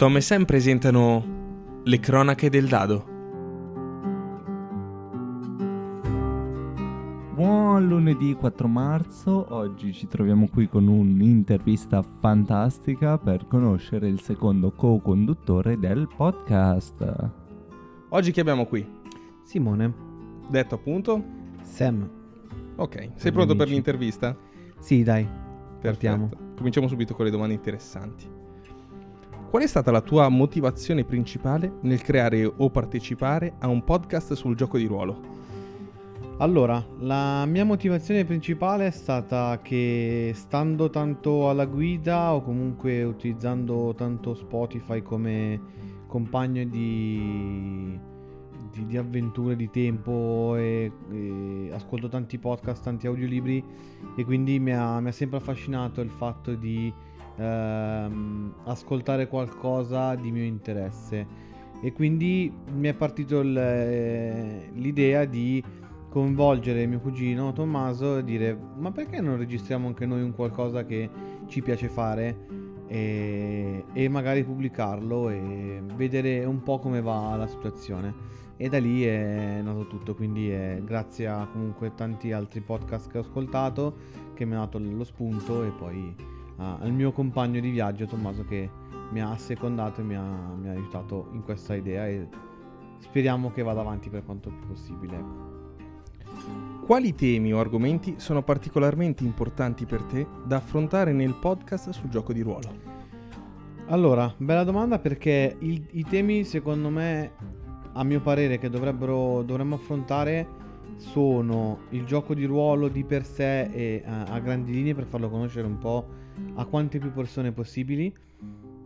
Tom e Sam presentano le cronache del dado. Buon lunedì 4 marzo, oggi ci troviamo qui con un'intervista fantastica per conoscere il secondo co-conduttore del podcast. Oggi chi abbiamo qui? Simone. Detto appunto? Sam. Ok, sei pronto per amici. l'intervista? Sì, dai. Perfetto. Partiamo. Cominciamo subito con le domande interessanti. Qual è stata la tua motivazione principale nel creare o partecipare a un podcast sul gioco di ruolo? Allora, la mia motivazione principale è stata che stando tanto alla guida o comunque utilizzando tanto Spotify come compagno di, di, di avventure di tempo e, e ascolto tanti podcast, tanti audiolibri e quindi mi ha, mi ha sempre affascinato il fatto di ehm, ascoltare qualcosa di mio interesse. E quindi mi è partito eh, l'idea di coinvolgere mio cugino Tommaso e dire ma perché non registriamo anche noi un qualcosa che ci piace fare? E, e magari pubblicarlo e vedere un po' come va la situazione. E da lì è nato tutto quindi è grazie a comunque tanti altri podcast che ho ascoltato che mi ha dato lo spunto e poi a- al mio compagno di viaggio Tommaso che mi ha assecondato e mi ha, mi ha aiutato in questa idea e speriamo che vada avanti per quanto più possibile ecco. Quali temi o argomenti sono particolarmente importanti per te da affrontare nel podcast sul gioco di ruolo? Allora, bella domanda perché il- i temi secondo me, a mio parere, che dovrebbero, dovremmo affrontare sono il gioco di ruolo di per sé e a, a grandi linee per farlo conoscere un po' a quante più persone possibili,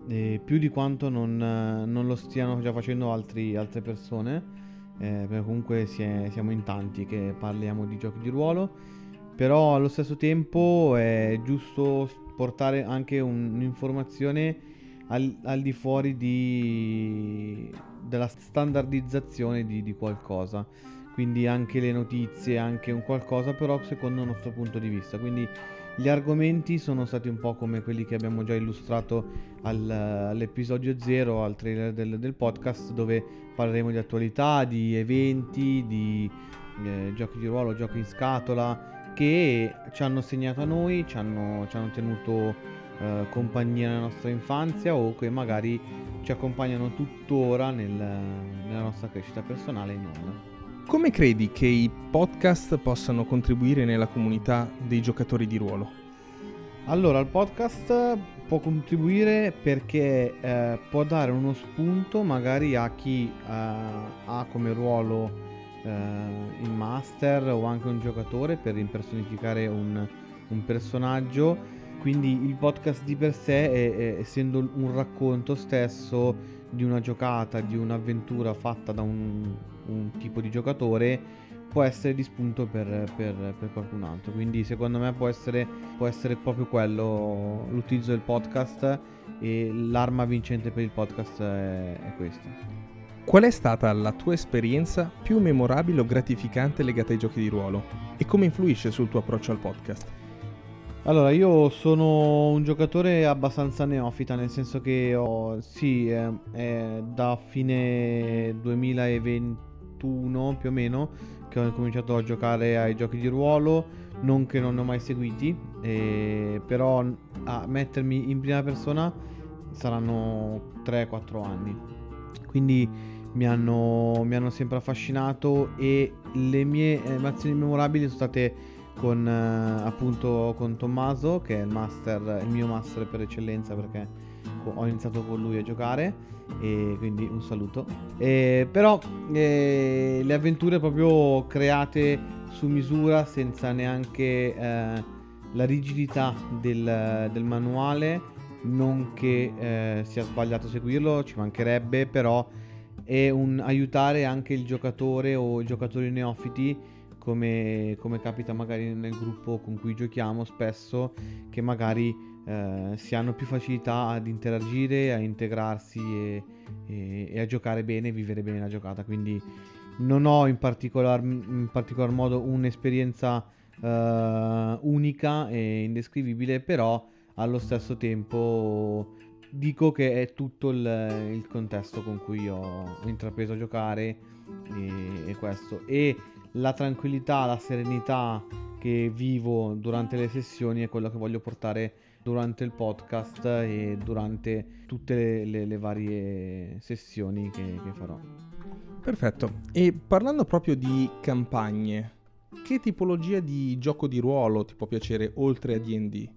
e più di quanto non, eh, non lo stiano già facendo altri- altre persone, eh, perché comunque si è- siamo in tanti che parliamo di giochi di ruolo, però allo stesso tempo è giusto portare anche un- un'informazione al, al di fuori di, della standardizzazione di, di qualcosa. Quindi anche le notizie, anche un qualcosa, però secondo il nostro punto di vista. Quindi gli argomenti sono stati un po' come quelli che abbiamo già illustrato al- all'episodio 0, al trailer del, del podcast, dove parleremo di attualità, di eventi, di eh, giochi di ruolo, giochi in scatola, che ci hanno segnato a noi, ci hanno, ci hanno tenuto eh, compagnia nella nostra infanzia o che magari ci accompagnano tuttora nel- nella nostra crescita personale e non. Come credi che i podcast possano contribuire nella comunità dei giocatori di ruolo? Allora, il podcast può contribuire perché eh, può dare uno spunto magari a chi eh, ha come ruolo eh, il master o anche un giocatore per impersonificare un, un personaggio. Quindi il podcast di per sé, è- è- essendo un racconto stesso di una giocata, di un'avventura fatta da un, un tipo di giocatore, può essere di spunto per, per- per qualcun altro. Quindi secondo me può essere, può essere proprio quello l'utilizzo del podcast e l'arma vincente per il podcast è, è questa. Qual è stata la tua esperienza più memorabile o gratificante legata ai giochi di ruolo? E come influisce sul tuo approccio al podcast? Allora, io sono un giocatore abbastanza neofita, nel senso che ho, sì, è, è da fine 2021 più o meno che ho cominciato a giocare ai giochi di ruolo, non che non ne ho mai seguiti, eh, però a mettermi in prima persona saranno 3-4 anni. Quindi mi hanno, mi hanno sempre affascinato e le mie emozioni memorabili sono state con eh, appunto con Tommaso che è il master, il mio master per eccellenza perché ho iniziato con lui a giocare e quindi un saluto. Eh, però eh, le avventure proprio create su misura senza neanche eh, la rigidità del, del manuale, non che eh, sia sbagliato seguirlo, ci mancherebbe, però è un aiutare anche il giocatore o i giocatori neofiti come, come capita magari nel gruppo con cui giochiamo spesso che magari eh, si hanno più facilità ad interagire, a integrarsi e, e- e a giocare bene, vivere bene la giocata. Quindi non ho in particolar, in particolar modo un'esperienza eh, unica e indescrivibile, però allo stesso tempo dico che è tutto il, il contesto con cui ho, intrapreso a giocare e, e questo. E la tranquillità, la serenità che vivo durante le sessioni è quello che voglio portare durante il podcast e durante tutte le, le, le varie sessioni che, che farò. Perfetto. E parlando proprio di campagne, che tipologia di gioco di ruolo ti può piacere oltre a DD?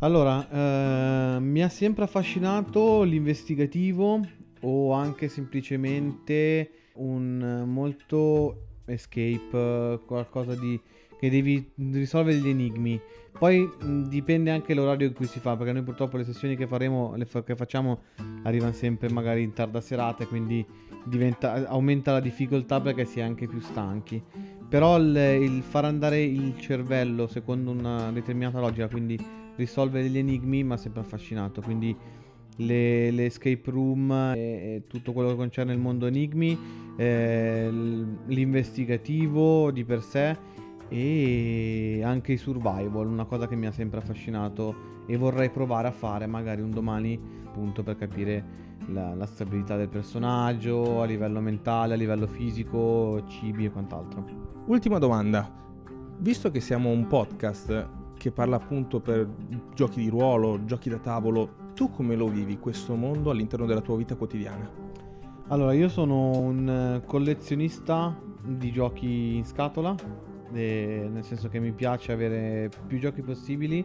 Allora, eh, mi ha sempre affascinato l'investigativo o anche semplicemente un molto escape, qualcosa di che devi risolvere gli enigmi. Poi mh, dipende anche l'orario in cui si fa, perché noi purtroppo le sessioni che faremo, le fa- che facciamo, arrivano sempre magari in tarda serata, quindi diventa, aumenta la difficoltà perché si è anche più stanchi. Però il, il far andare il cervello secondo una determinata logica, quindi risolvere gli enigmi mi ha sempre affascinato. Quindi le, le escape room e, e, tutto quello che concerne il mondo enigmi, eh, l'investigativo di per sé e anche i survival, una cosa che mi ha sempre affascinato e vorrei provare a fare magari un domani appunto per capire la, la stabilità del personaggio a livello mentale, a livello fisico, cibi e quant'altro. Ultima domanda, visto che siamo un podcast che parla appunto per giochi di ruolo, giochi da tavolo, tu come lo vivi questo mondo all'interno della tua vita quotidiana? Allora, io sono un collezionista di giochi in scatola, nel senso che mi piace avere più giochi possibili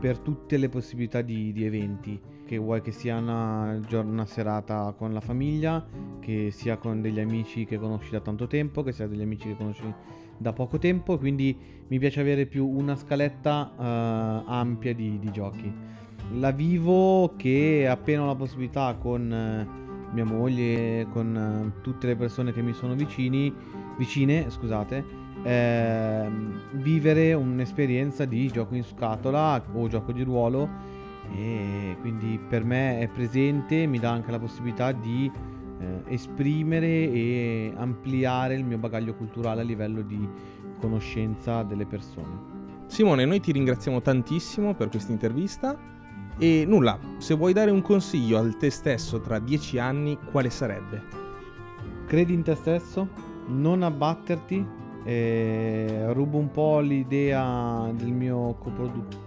per tutte le possibilità di, di eventi, che vuoi che sia una, una, serata con la famiglia, che sia con degli amici che conosci da tanto tempo, che sia degli amici che conosci da poco tempo, quindi mi piace avere più una scaletta uh, ampia di, di giochi. La vivo che appena ho la possibilità con eh, mia moglie, con eh, tutte le persone che mi sono vicini, vicine, scusate, eh, vivere un'esperienza di gioco in scatola o gioco di ruolo e quindi per me è presente, mi dà anche la possibilità di eh, esprimere e ampliare il mio bagaglio culturale a livello di conoscenza delle persone. Simone, noi ti ringraziamo tantissimo per questa intervista e nulla, se vuoi dare un consiglio al te stesso tra dieci anni, quale sarebbe? Credi in te stesso, non abbatterti, eh, rubo un po' l'idea del mio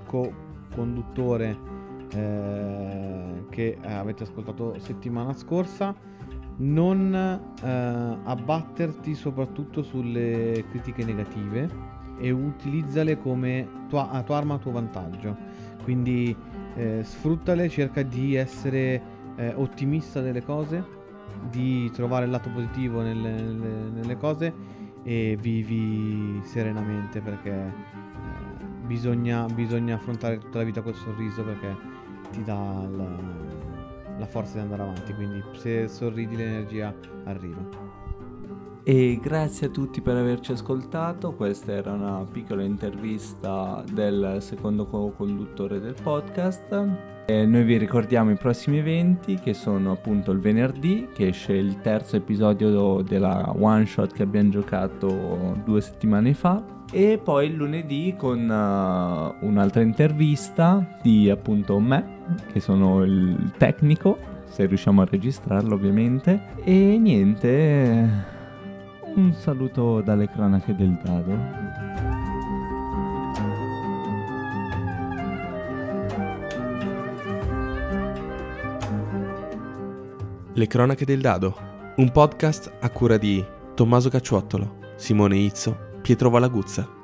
co-conduttore eh, che avete ascoltato settimana scorsa, non eh, abbatterti soprattutto sulle critiche negative e utilizzale come tua, a tua arma a tuo vantaggio. Quindi eh, sfruttale, cerca di essere eh, ottimista delle cose, di trovare il lato positivo nelle, nelle, nelle cose e vivi serenamente perché eh, bisogna, bisogna, affrontare tutta la vita col sorriso perché ti dà la, la forza di andare avanti, quindi se sorridi l'energia arriva. E grazie a tutti per averci ascoltato, questa era una piccola intervista del secondo co-conduttore del podcast. E noi vi ricordiamo i prossimi eventi che sono appunto il venerdì che esce il terzo episodio della one shot che abbiamo giocato due settimane fa. E poi il lunedì con uh, un'altra intervista di appunto me che sono il tecnico se riusciamo a registrarlo ovviamente. E niente un saluto dalle cronache del dado. Le cronache del dado, un podcast a cura di Tommaso Cacciuottolo, Simone Izzo, Pietro Valaguzza.